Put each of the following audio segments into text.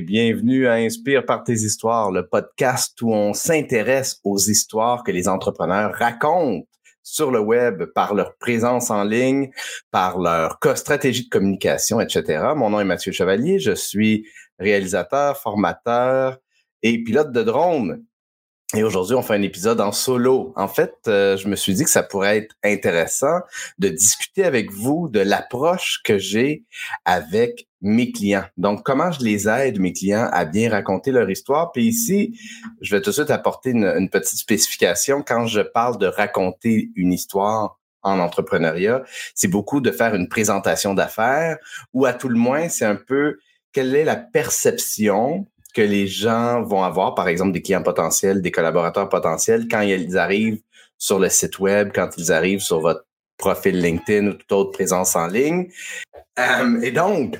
Bienvenue à Inspire par tes histoires, le podcast où on s'intéresse aux histoires que les entrepreneurs racontent sur le web par leur présence en ligne, par leur stratégie de communication, etc. Mon nom est Mathieu Chevalier, je suis réalisateur, formateur et pilote de drone. Et aujourd'hui, on fait un épisode en solo. En fait, euh, je me suis dit que ça pourrait être intéressant de discuter avec vous de l'approche que j'ai avec mes clients. Donc, comment je les aide, mes clients, à bien raconter leur histoire? Puis ici, je vais tout de suite apporter une, petite spécification. Quand je parle de raconter une histoire en entrepreneuriat, c'est beaucoup de faire une présentation d'affaires ou à tout le moins, c'est un peu quelle est la perception que les gens vont avoir, par exemple des clients potentiels, des collaborateurs potentiels, quand ils arrivent sur le site web, quand ils arrivent sur votre profil LinkedIn ou toute autre présence en ligne. Euh, et donc,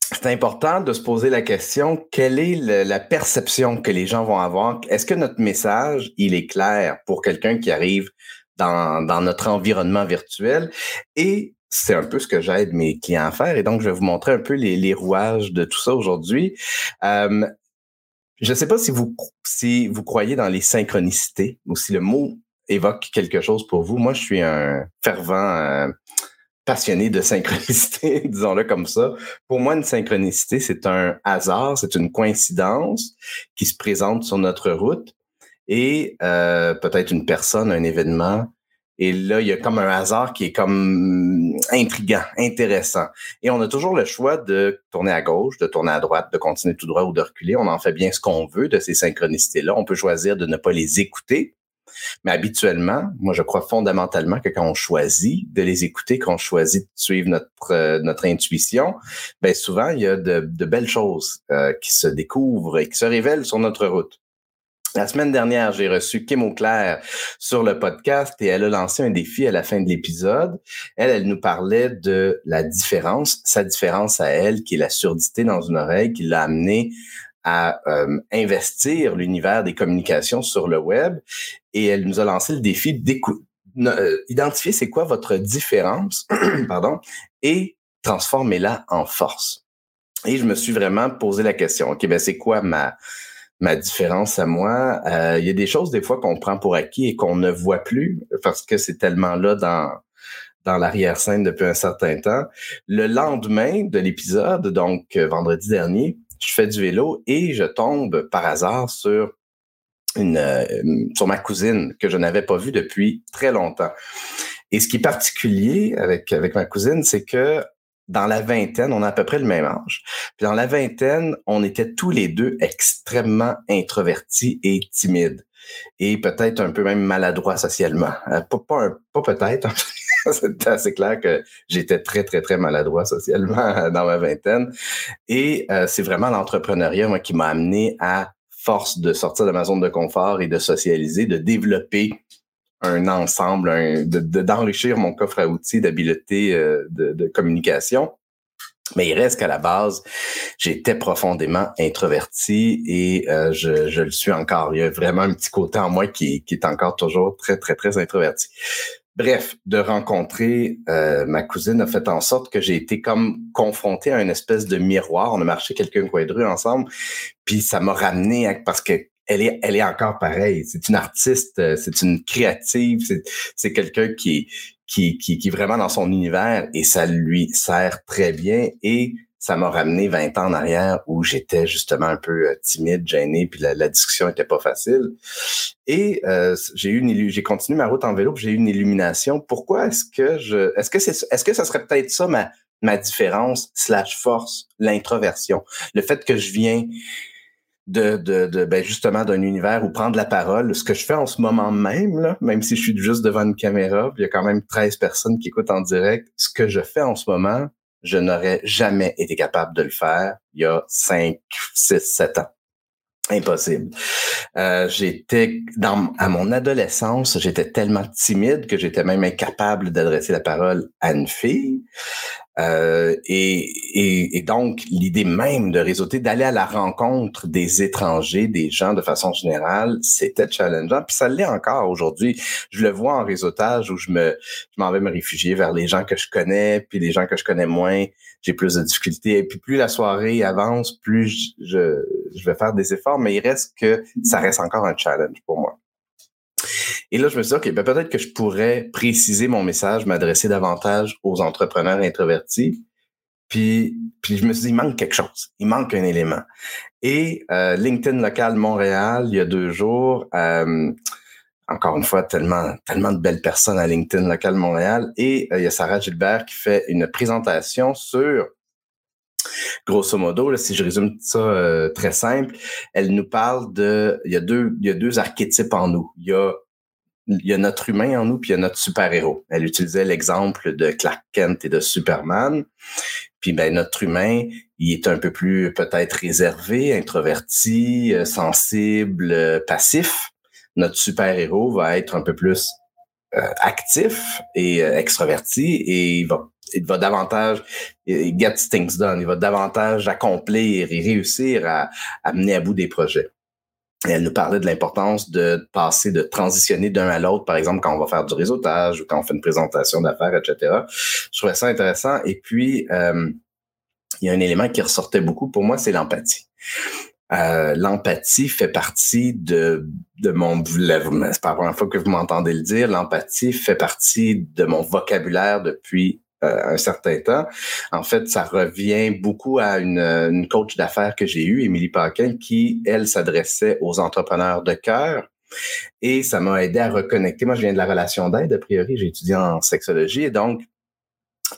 c'est important de se poser la question, quelle est la perception que les gens vont avoir? Est-ce que notre message, il est clair pour quelqu'un qui arrive dans, notre environnement virtuel? Et c'est un peu ce que j'aide mes clients à faire. Et donc, je vais vous montrer un peu les, rouages de tout ça aujourd'hui. Euh, je ne sais pas si vous, si vous croyez dans les synchronicités ou si le mot évoque quelque chose pour vous. Moi, je suis un fervent euh, passionné de synchronicité, disons-le comme ça. Pour moi, une synchronicité, c'est un hasard, c'est une coïncidence qui se présente sur notre route et euh, peut-être une personne, un événement et là, il y a comme un hasard qui est comme intriguant, intéressant. Et on a toujours le choix de tourner à gauche, de tourner à droite, de continuer tout droit ou de reculer. On en fait bien ce qu'on veut de ces synchronicités-là. On peut choisir de ne pas les écouter. Mais habituellement, moi, je crois fondamentalement que quand on choisit de les écouter, qu'on choisit de suivre notre, euh, notre intuition, ben souvent, il y a de, de belles choses euh, qui se découvrent et qui se révèlent sur notre route. La semaine dernière, j'ai reçu Kim Auclair sur le podcast et elle a lancé un défi à la fin de l'épisode. Elle, elle nous parlait de la différence, sa différence à elle, qui est la surdité dans une oreille, qui l'a amené à euh, investir l'univers des communications sur le web. Et elle nous a lancé le défi d'identifier euh, c'est quoi votre différence, pardon, et transformez-la en force. Et je me suis vraiment posé la question, OK, ben c'est quoi ma ma différence à moi. Euh, il y a des choses des fois qu'on prend pour acquis et qu'on ne voit plus parce que c'est tellement là dans dans l'arrière-scène depuis un certain temps. Le lendemain de l'épisode, donc euh, vendredi dernier, je fais du vélo et je tombe par hasard sur une euh, sur ma cousine que je n'avais pas vue depuis très longtemps. Et ce qui est particulier avec avec ma cousine, c'est que dans la vingtaine, on a à peu près le même âge. Puis dans la vingtaine, on était tous les deux extrêmement introvertis et timides. Et peut-être un peu même maladroits socialement. Euh, pas, pas, peut-être. C'est assez clair que j'étais très, très, très maladroit socialement dans ma vingtaine. Et euh, c'est vraiment l'entrepreneuriat, qui m'a amené à force de sortir de ma zone de confort et de socialiser, de développer un ensemble, d'enrichir mon coffre à outils d'habileté euh, de, communication. Mais il reste qu'à la base, j'étais profondément introverti et euh, je, le suis encore. Il y a vraiment un petit côté en moi qui, est encore toujours très, très, très introverti. Bref, de rencontrer euh, ma cousine a fait en sorte que j'ai été comme confronté à une espèce de miroir. On a marché quelques coins de rue ensemble, puis ça m'a ramené parce que elle est, elle est encore pareille. C'est une artiste, euh, c'est une créative, c'est quelqu'un qui, qui, qui, qui est vraiment dans son univers et ça lui sert très bien. Et ça m'a ramené 20 ans en arrière où j'étais justement un peu euh, timide, gêné, puis la, discussion était pas facile. Et euh, j'ai eu une j'ai continué ma route en vélo, j'ai eu une illumination. Pourquoi est-ce que je est-ce que c'est est-ce que ça serait peut-être ça ma ma différence slash force, l'introversion, le fait que je viens de, de, de ben justement d'un univers où prendre la parole, ce que je fais en ce moment même, là, même si je suis juste devant une caméra, il y a quand même 13 personnes qui écoutent en direct, ce que je fais en ce moment, je n'aurais jamais été capable de le faire il y a 5, 6, 7 ans. Impossible. Euh, j'étais dans à mon adolescence, j'étais tellement timide que j'étais même incapable d'adresser la parole à une fille. Euh, et, et, donc, l'idée même de réseauter, d'aller à la rencontre des étrangers, des gens de façon générale, c'était challengeant. Puis ça l'est encore aujourd'hui. Je le vois en réseautage où je me, je m'en vais me réfugier vers les gens que je connais, puis les gens que je connais moins, j'ai plus de difficultés. Et puis plus la soirée avance, plus je, je vais faire des efforts, mais il reste que ça reste encore un challenge pour moi. Et là, je me suis dit, OK, ben peut-être que je pourrais préciser mon message, m'adresser davantage aux entrepreneurs introvertis. Puis, puis je me suis dit, il manque quelque chose. Il manque un élément. Et euh, LinkedIn local Montréal, il y a deux jours, euh, encore une fois, tellement, tellement de belles personnes à LinkedIn local Montréal. Et euh, il y a Sarah Gilbert qui fait une présentation sur Grosso modo, si je résume ça très simple, elle nous parle de, il y a deux, il y a deux archétypes en nous. Il y a il y a notre humain en nous, puis il y a notre super-héros. Elle utilisait l'exemple de Clark Kent et de Superman. Puis ben notre humain, il est un peu plus peut-être réservé, introverti, euh, sensible, euh, passif. Notre super-héros va être un peu plus euh, actif et extraverti et il va il va davantage get things done, il va davantage accomplir et réussir à, à mener à bout des projets elle nous parlait de l'importance de passer, de transitionner d'un à l'autre, par exemple, quand on va faire du réseautage ou quand on fait une présentation d'affaires, etc. Je trouvais ça intéressant. Et puis, euh, il y a un élément qui ressortait beaucoup pour moi, c'est l'empathie. Euh, l'empathie fait partie de, de mon c'est pas la première fois que vous m'entendez le dire, l'empathie fait partie de mon vocabulaire depuis un certain temps. En fait, ça revient beaucoup à une, une coach d'affaires que j'ai eue, Émilie Paquin, qui, elle, s'adressait aux entrepreneurs de cœur. Et ça m'a aidé à reconnecter. Moi, je viens de la relation d'aide, a priori, j'ai étudié en sexologie. Et donc,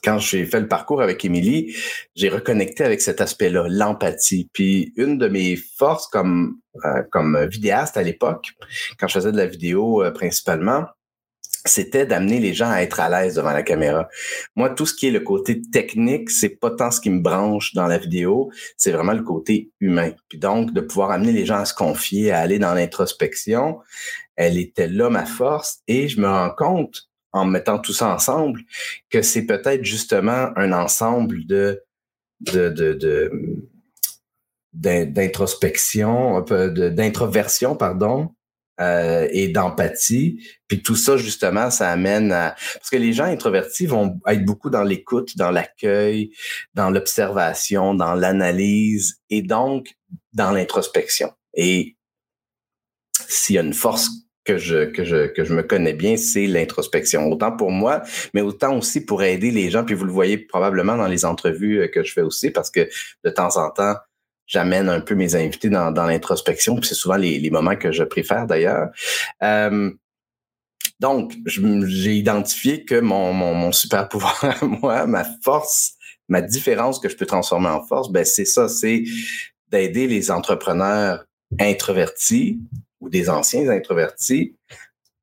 quand j'ai fait le parcours avec Émilie, j'ai reconnecté avec cet aspect-là, l'empathie. Puis une de mes forces comme, euh, comme vidéaste à l'époque, quand je faisais de la vidéo euh, principalement, c'était d'amener les gens à être à l'aise devant la caméra. Moi, tout ce qui est le côté technique, c'est pas tant ce qui me branche dans la vidéo, c'est vraiment le côté humain. Puis donc, de pouvoir amener les gens à se confier, à aller dans l'introspection, elle était là ma force et je me rends compte, en mettant tout ça ensemble, que c'est peut-être justement un ensemble de, de, de, d'introspection, d'introversion, pardon, euh, et d'empathie. Puis tout ça, justement, ça amène à... Parce que les gens introvertis vont être beaucoup dans l'écoute, dans l'accueil, dans l'observation, dans l'analyse et donc dans l'introspection. Et s'il y a une force que je, que je, que je me connais bien, c'est l'introspection. Autant pour moi, mais autant aussi pour aider les gens. Puis vous le voyez probablement dans les entrevues que je fais aussi, parce que de temps en temps, j'amène un peu mes invités dans, dans l'introspection, puis c'est souvent les, les, moments que je préfère d'ailleurs. Euh, donc, j'ai identifié que mon, mon, mon, super pouvoir à moi, ma force, ma différence que je peux transformer en force, ben c'est ça, c'est d'aider les entrepreneurs introvertis ou des anciens introvertis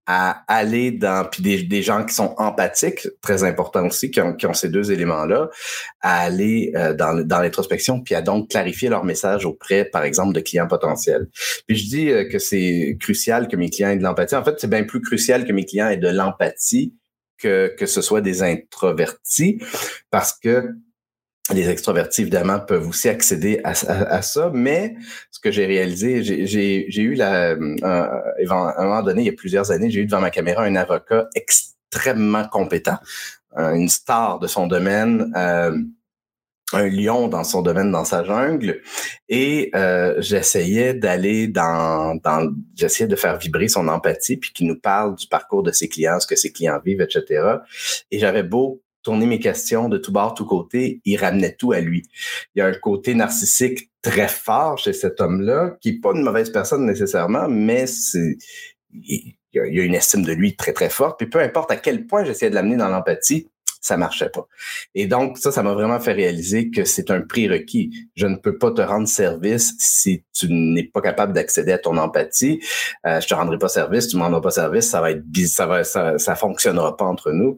à aller dans, puis des, des, gens qui sont empathiques, très important aussi, qui ont, qui ont ces deux éléments-là, à aller euh, dans, dans l'introspection, puis à donc clarifier leur message auprès, par exemple, de clients potentiels. Puis je dis euh, que c'est crucial que mes clients aient de l'empathie. En fait, c'est bien plus crucial que mes clients aient de l'empathie que, que ce soit des introvertis, parce que les extrovertis, évidemment, peuvent aussi accéder à, ça, mais ce que j'ai réalisé, j'ai eu la, euh, à un moment donné, il y a plusieurs années, j'ai eu devant ma caméra un avocat extrêmement compétent, une star de son domaine, euh, un lion dans son domaine, dans sa jungle, et euh, j'essayais d'aller dans, dans j'essayais de faire vibrer son empathie, puis qu'il nous parle du parcours de ses clients, ce que ses clients vivent, etc. Et j'avais beau tourner mes questions de tout bord, tout côté, il ramenait tout à lui. Il y a un côté narcissique très fort chez cet homme-là, qui n'est pas une mauvaise personne nécessairement, mais c'est il y a une estime de lui très, très forte. Puis peu importe à quel point j'essayais de l'amener dans l'empathie, ça marchait pas. Et donc, ça, ça m'a vraiment fait réaliser que c'est un prérequis. Je ne peux pas te rendre service si tu n'es pas capable d'accéder à ton empathie. Euh, je te rendrai pas service, tu m'en rendras pas service, ça va être ça va ça, ça fonctionnera pas entre nous.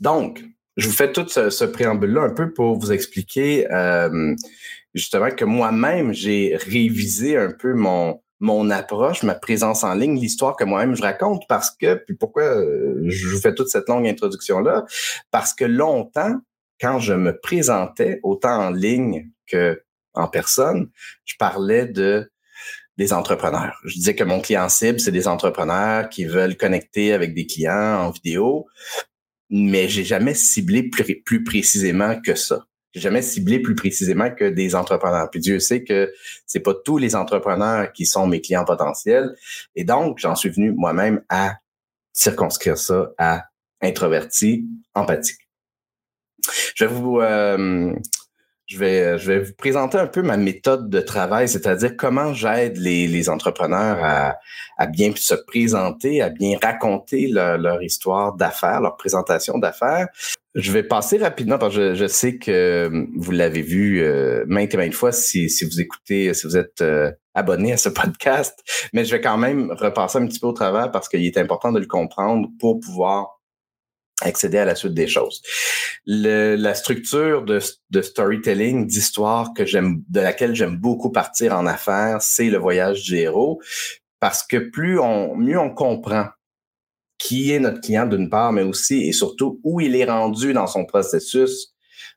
Donc, je vous fais tout ce, préambule-là un peu pour vous expliquer euh, justement que moi-même, j'ai révisé un peu mon, mon approche, ma présence en ligne, l'histoire que moi-même je raconte, parce que, puis pourquoi euh, je vous fais toute cette longue introduction-là, parce que longtemps, quand je me présentais, autant en ligne que en personne, je parlais de des entrepreneurs. Je disais que mon client cible, c'est des entrepreneurs qui veulent connecter avec des clients en vidéo, mais j'ai jamais ciblé plus, précisément que ça. J'ai jamais ciblé plus précisément que des entrepreneurs. Puis Dieu sait que c'est pas tous les entrepreneurs qui sont mes clients potentiels. Et donc, j'en suis venu moi-même à circonscrire ça à introverti, empathique. Je vais vous, euh, je vais, je vais vous présenter un peu ma méthode de travail, c'est-à-dire comment j'aide les, entrepreneurs à, bien se présenter, à bien raconter leur, histoire d'affaires, leur présentation d'affaires. Je vais passer rapidement parce que je, sais que vous l'avez vu euh, maintes et maintes fois si, vous écoutez, si vous êtes euh, abonné à ce podcast, mais je vais quand même repasser un petit peu au travers parce qu'il est important de le comprendre pour pouvoir accéder à la suite des choses. Le, la structure de, de storytelling, d'histoire que j'aime, de laquelle j'aime beaucoup partir en affaires, c'est le voyage du héros, parce que plus on, mieux on comprend qui est notre client d'une part, mais aussi et surtout où il est rendu dans son processus,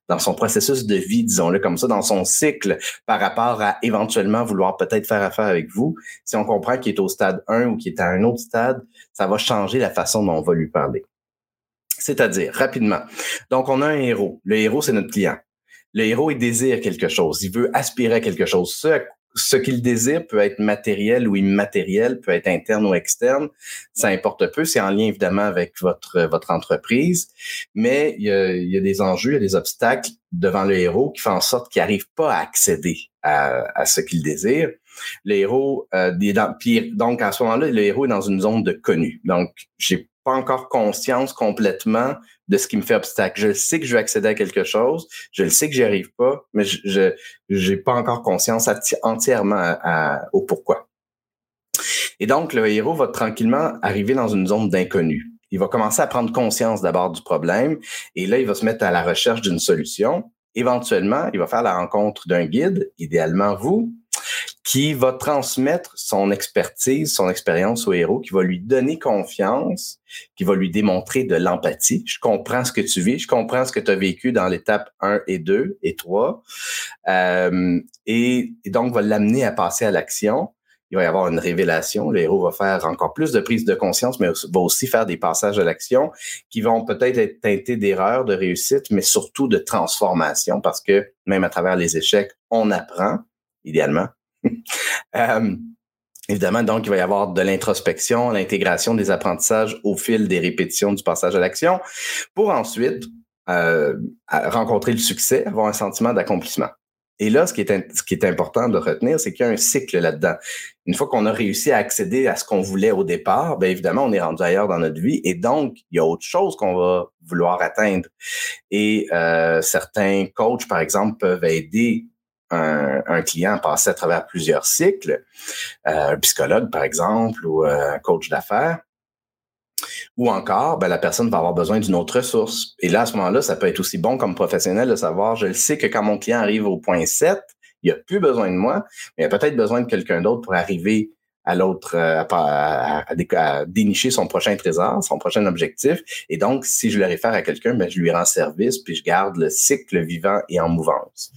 dans son processus de vie, disons-le comme ça, dans son cycle par rapport à éventuellement vouloir peut-être faire affaire avec vous. Si on comprend qu'il est au stade 1 ou qu'il est à un autre stade, ça va changer la façon dont on va lui parler. C'est-à-dire, rapidement. Donc, on a un héros. Le héros, c'est notre client. Le héros, il désire quelque chose. Il veut aspirer à quelque chose. Ce, ce qu'il désire peut être matériel ou immatériel, peut être interne ou externe. Ça importe peu. C'est en lien, évidemment, avec votre, votre entreprise. Mais il y, a, il y a des enjeux, il y a des obstacles devant le héros qui font en sorte qu'il n'arrive pas à accéder à, à ce qu'il désire. Le héros, euh, donc à ce moment-là, le héros est dans une zone de connu. Donc, j'ai pas encore conscience complètement de ce qui me fait obstacle. Je sais que je vais accéder à quelque chose, je le sais que j'y arrive pas, mais je j'ai pas encore conscience entièrement au pourquoi. Et donc, le héros va tranquillement arriver dans une zone d'inconnu. Il va commencer à prendre conscience d'abord du problème et là, il va se mettre à la recherche d'une solution. Éventuellement, il va faire la rencontre d'un guide, idéalement vous, qui va transmettre son expertise, son expérience au héros, qui va lui donner confiance, qui va lui démontrer de l'empathie. Je comprends ce que tu vis, je comprends ce que tu as vécu dans l'étape 1 et 2 et 3. Euh, et, et, donc, va l'amener à passer à l'action. Il va y avoir une révélation. Le héros va faire encore plus de prise de conscience, mais va aussi faire des passages à l'action qui vont peut-être être teintés d'erreurs, de réussite, mais surtout de transformation parce que même à travers les échecs, on apprend, idéalement, euh, évidemment, donc, il va y avoir de l'introspection, l'intégration des apprentissages au fil des répétitions du passage à l'action pour ensuite euh, rencontrer le succès, avoir un sentiment d'accomplissement. Et là, ce qui est, important de retenir, c'est qu'il y a un cycle là-dedans. Une fois qu'on a réussi à accéder à ce qu'on voulait au départ, bien évidemment, on est rendu ailleurs dans notre vie et donc, il y a autre chose qu'on va vouloir atteindre. Et euh, certains coachs, par exemple, peuvent aider un, client passer à travers plusieurs cycles, euh, un psychologue par exemple ou euh, un coach d'affaires, ou encore, ben, la personne va avoir besoin d'une autre ressource. Et là, à ce moment-là, ça peut être aussi bon comme professionnel de savoir, je le sais que quand mon client arrive au point 7, il a plus besoin de moi, mais il a peut-être besoin de quelqu'un d'autre pour arriver à l'autre, euh, à, dénicher son prochain trésor, son prochain objectif. Et donc, si je le réfère à quelqu'un, ben, je lui rends service, puis je garde le cycle vivant et en mouvance.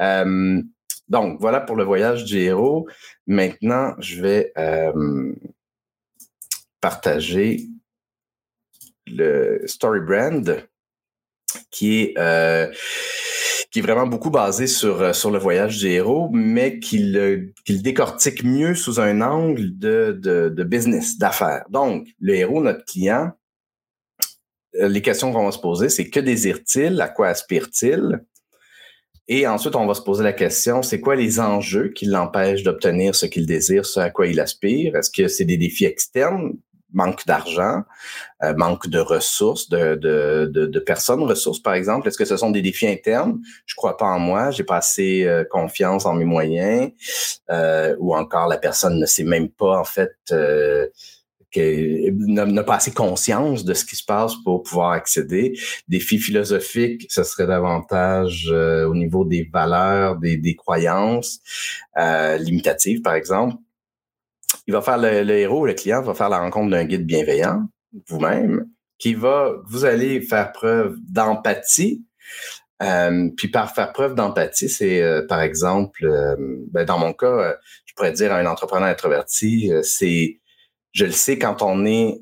Euh, donc, voilà pour le voyage du héros. Maintenant, je vais euh, partager le Story Brand, qui est euh, qui est vraiment beaucoup basé sur, euh, sur le voyage du héros, mais qu'il le décortique mieux sous un angle de, de, de business, d'affaires. Donc, le héros, notre client, euh, les questions qu'on va se poser, c'est que désire-t-il, à quoi aspire-t-il? Et ensuite, on va se poser la question, c'est quoi les enjeux qui l'empêchent d'obtenir ce qu'il désire, ce à quoi il aspire? Est-ce que c'est des défis externes? Manque d'argent, euh, manque de ressources, de, de, de, de, personnes ressources, par exemple? Est-ce que ce sont des défis internes? Je crois pas en moi, j'ai pas assez euh, confiance en mes moyens, euh, ou encore la personne ne sait même pas, en fait, n'a pas assez conscience de ce qui se passe pour pouvoir accéder. Défis philosophiques, ce serait davantage au niveau des valeurs, des, des croyances limitatives, par exemple. Il va faire le, héros, le client va faire la rencontre d'un guide bienveillant, vous-même, qui va, vous allez faire preuve d'empathie. Euh, puis par faire preuve d'empathie, c'est euh, par exemple, euh, ben, dans mon cas, je pourrais dire à un entrepreneur introverti, c'est, je le sais quand on est,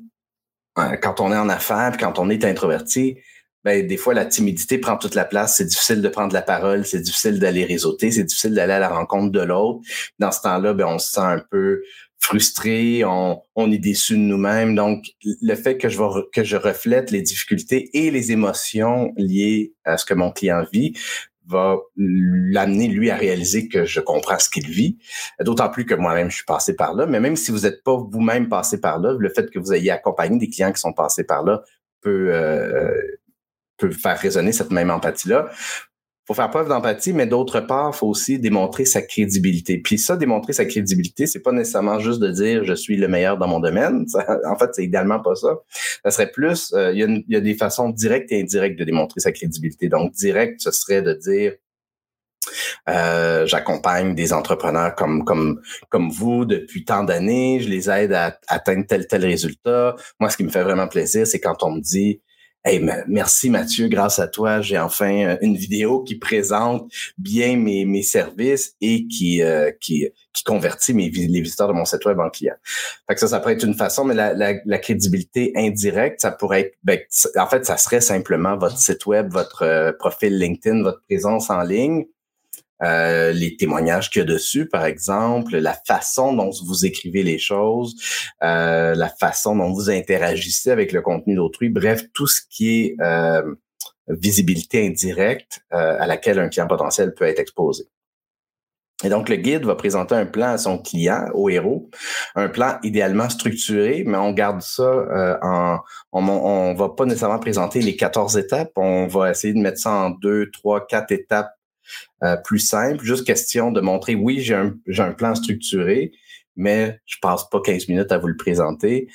quand on est en affaires, puis quand on est introverti, ben, des fois la timidité prend toute la place. C'est difficile de prendre la parole, c'est difficile d'aller réseauter, c'est difficile d'aller à la rencontre de l'autre. Dans ce temps-là, ben, on se sent un peu frustré, on, on est déçu de nous-mêmes. Donc, le fait que je, que je reflète les difficultés et les émotions liées à ce que mon client vit va l'amener, lui, à réaliser que je comprends ce qu'il vit. D'autant plus que moi-même, je suis passé par là. Mais même si vous n'êtes pas vous-même passé par là, le fait que vous ayez accompagné des clients qui sont passés par là peut, euh, peut faire résonner cette même empathie-là faut faire preuve d'empathie, mais d'autre part, faut aussi démontrer sa crédibilité. Puis ça, démontrer sa crédibilité, c'est pas nécessairement juste de dire je suis le meilleur dans mon domaine. en fait, c'est idéalement pas ça. Ça serait plus, euh, il y, a des façons directes et indirectes de démontrer sa crédibilité. Donc, direct, ce serait de dire euh, j'accompagne des entrepreneurs comme comme comme vous depuis tant d'années. Je les aide à atteindre tel tel résultat. Moi, ce qui me fait vraiment plaisir, c'est quand on me dit Hey, merci Mathieu, grâce à toi, j'ai enfin euh, une vidéo qui présente bien mes, mes services et qui, euh, qui, qui convertit mes, les visiteurs de mon site web en clients. Fait que ça, ça pourrait être une façon, mais la, la, la crédibilité indirecte, ça pourrait être, ben, en fait, ça serait simplement votre site web, votre euh, profil LinkedIn, votre présence en ligne. Euh, les témoignages qu'il y a dessus, par exemple, la façon dont vous écrivez les choses, euh, la façon dont vous interagissez avec le contenu d'autrui, bref, tout ce qui est euh, visibilité indirecte à laquelle un client potentiel peut être exposé. Et donc, le guide va présenter un plan à son client, au héros, un plan idéalement structuré, mais on garde ça en... On, on va pas nécessairement présenter les 14 étapes, on va essayer de mettre ça en deux, trois, quatre étapes euh, plus simple, juste question de montrer, oui, j'ai un, plan structuré, mais je passe pas 15 minutes à vous le présenter.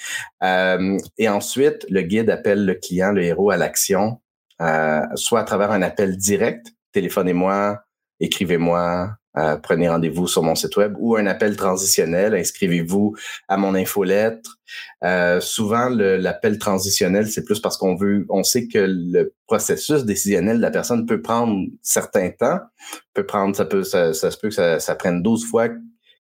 Euh, et ensuite, le guide appelle le client, le héros, à l'action, euh, soit à travers un appel direct, téléphonez-moi, écrivez-moi, euh, prenez rendez-vous sur mon site web ou un appel transitionnel, inscrivez-vous à mon infolettre. Euh, souvent, l'appel transitionnel, c'est plus parce qu'on veut, on sait que le processus décisionnel de la personne peut prendre certains temps, peut prendre, ça peut, ça, se peut que ça, ça prenne 12 fois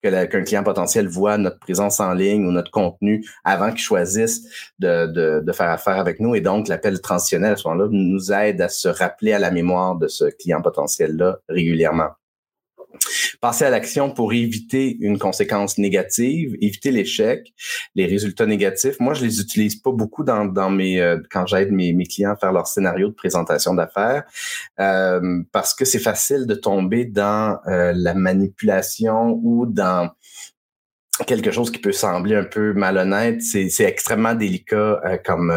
qu'un client potentiel voit notre présence en ligne ou notre contenu avant qu'il choisisse de, de, de, faire affaire avec nous. Et donc, l'appel transitionnel à ce moment-là nous aide à se rappeler à la mémoire de ce client potentiel-là régulièrement. Passer à l'action pour éviter une conséquence négative, éviter l'échec, les résultats négatifs. Moi, je les utilise pas beaucoup dans, dans mes euh, quand j'aide mes, mes, clients à faire leur scénario de présentation d'affaires euh, parce que c'est facile de tomber dans euh, la manipulation ou dans quelque chose qui peut sembler un peu malhonnête. C'est extrêmement délicat comme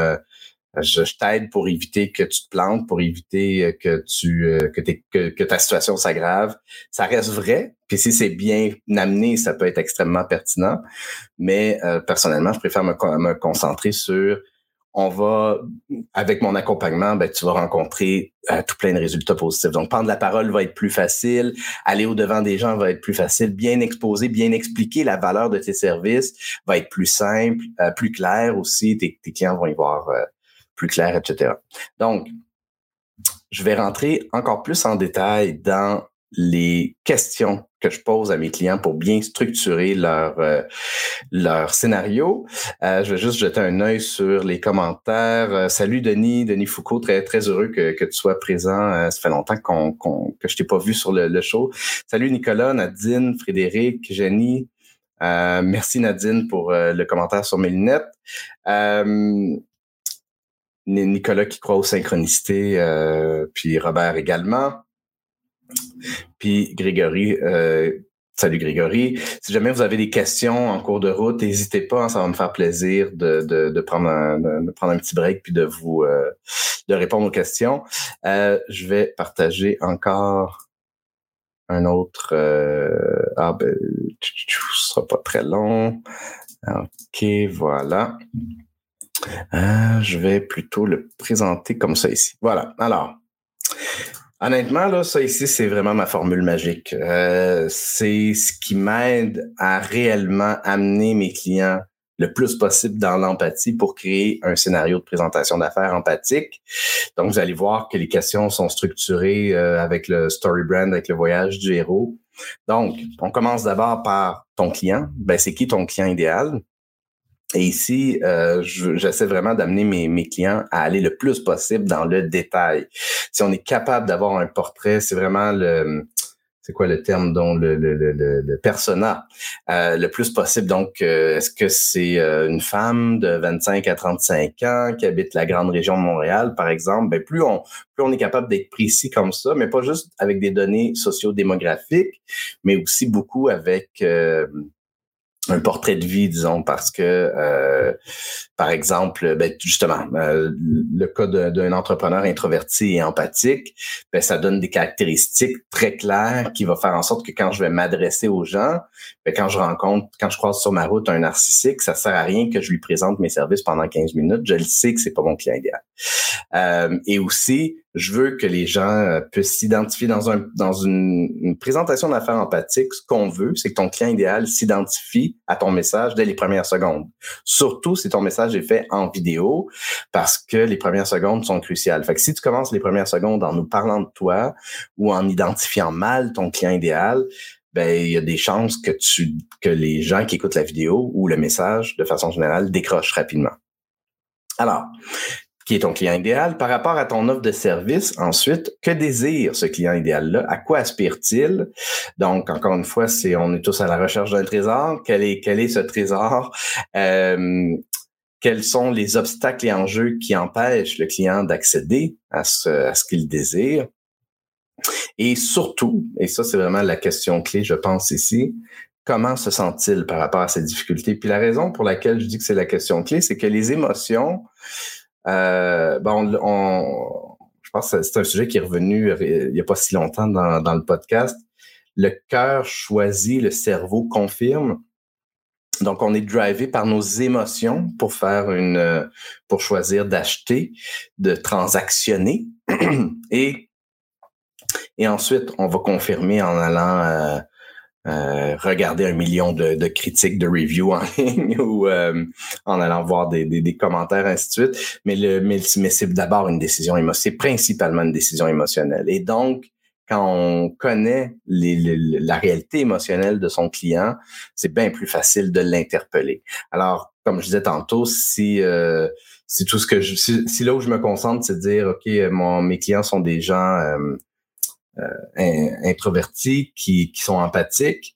je, t'aide pour éviter que tu te plantes, pour éviter euh, que tu euh, que, que, que, ta situation s'aggrave. Ça reste vrai. Puis si c'est bien amené, ça peut être extrêmement pertinent. Mais euh, personnellement, je préfère me, me, concentrer sur on va, avec mon accompagnement, ben, tu vas rencontrer tout plein de résultats positifs. Donc, prendre la parole va être plus facile, aller au-devant des gens va être plus facile, bien exposer, bien expliquer la valeur de tes services va être plus simple, plus clair aussi. Tes, tes clients vont y voir plus clair, etc. Donc, je vais rentrer encore plus en détail dans les questions que je pose à mes clients pour bien structurer leur euh, leur scénario. Euh, je vais juste jeter un œil sur les commentaires. Euh, salut Denis, Denis Foucault, très très heureux que, que tu sois présent. ça fait longtemps qu'on que je t'ai pas vu sur le, le, show. Salut Nicolas, Nadine, Frédéric, Jenny. merci Nadine pour le commentaire sur mes lunettes. Nicolas qui croit aux synchronicités, euh, puis Robert également. Puis Grégory, euh, salut Grégory. Si jamais vous avez des questions en cours de route, n'hésitez pas, hein, ça va me faire plaisir de, prendre, un, petit break puis de vous euh, répondre aux questions. je vais partager encore un autre. ah ben, ce sera pas très long. OK, voilà. Euh, je vais plutôt le présenter comme ça ici. Voilà. Alors, honnêtement, là, ça ici, c'est vraiment ma formule magique. Euh, c'est ce qui m'aide à réellement amener mes clients le plus possible dans l'empathie pour créer un scénario de présentation d'affaires empathique. Donc, vous allez voir que les questions sont structurées euh, avec le story brand, avec le voyage du héros. Donc, on commence d'abord par ton client. Ben, c'est qui ton client idéal? Et ici, euh, j'essaie vraiment d'amener mes, mes, clients à aller le plus possible dans le détail. Si on est capable d'avoir un portrait, c'est vraiment le, c'est quoi le terme dont le, le, le, le persona euh, le plus possible. Donc, euh, est-ce que c'est euh, une femme de 25 à 35 ans qui habite la grande région de Montréal, par exemple? Ben, plus on plus on est capable d'être précis comme ça, mais pas juste avec des données socio-démographiques, mais aussi beaucoup avec un portrait de vie, disons, parce que, euh, par exemple, ben, justement, euh, le cas d'un entrepreneur introverti et empathique, ben, ça donne des caractéristiques très claires qui va faire en sorte que quand je vais m'adresser aux gens, ben, quand je rencontre, quand je croise sur ma route un narcissique, ça sert à rien que je lui présente mes services pendant 15 minutes. Je le sais que c'est pas mon client idéal. Euh, et aussi, je veux que les gens euh, puissent s'identifier dans, un, dans une, présentation d'affaires empathique. Ce qu'on veut, c'est que ton client idéal s'identifie à ton message dès les premières secondes. Surtout si ton message est fait en vidéo, parce que les premières secondes sont cruciales. Fait si tu commences les premières secondes en nous parlant de toi ou en identifiant mal ton client idéal, ben il y a des chances que que les gens qui écoutent la vidéo ou le message de façon générale décrochent rapidement. Alors, qui est ton client idéal, par rapport à ton offre de service. Ensuite, que désire ce client idéal-là? À quoi aspire-t-il? Donc, encore une fois, c'est on est tous à la recherche d'un trésor. Quel est, quel est ce trésor? Euh, quels sont les obstacles et enjeux qui empêchent le client d'accéder à ce, à ce qu'il désire? Et surtout, et ça c'est vraiment la question clé, je pense ici, comment se sent-il par rapport à ces difficultés? Puis la raison pour laquelle je dis que c'est la question clé, c'est que les émotions, euh, bon, on, je pense que c'est un sujet qui est revenu il n'y a pas si longtemps dans, dans le podcast. Le cœur choisit, le cerveau confirme. Donc, on est drivé par nos émotions pour faire une, pour choisir d'acheter, de transactionner. Et, et ensuite, on va confirmer en allant euh, euh, regarder un million de, critiques, de reviews en ligne ou euh, en allant voir des, commentaires, ainsi de suite. Mais, le, mais, c'est d'abord une décision émotionnelle, c'est principalement une décision émotionnelle. Et donc, quand on connaît la réalité émotionnelle de son client, c'est bien plus facile de l'interpeller. Alors, comme je disais tantôt, si euh, tout ce que je, si, là où je me concentre, c'est de dire, ok, mon, mes clients sont des gens euh, euh, introvertis, qui, sont empathiques,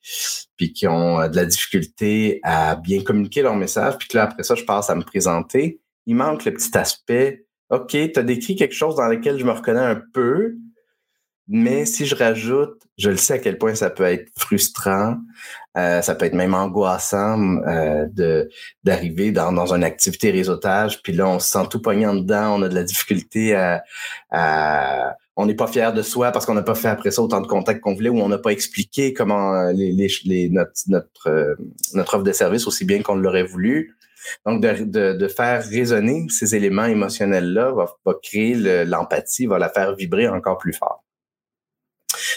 puis qui ont euh, de la difficulté à bien communiquer leur message, puis que là, après ça, je passe à me présenter. Il manque le petit aspect, OK, tu as décrit quelque chose dans lequel je me reconnais un peu, mais si je rajoute, je le sais à quel point ça peut être frustrant, euh, ça peut être même angoissant euh, de d'arriver dans, dans une activité réseautage, puis là on se sent tout poignant dedans, on a de la difficulté à on n'est pas fier de soi parce qu'on n'a pas fait après ça autant de contacts qu'on voulait ou on n'a pas expliqué comment euh, euh, notre offre de service aussi bien qu'on l'aurait voulu. Donc, de, faire résonner ces éléments émotionnels-là va, créer l'empathie, va la faire vibrer encore plus fort.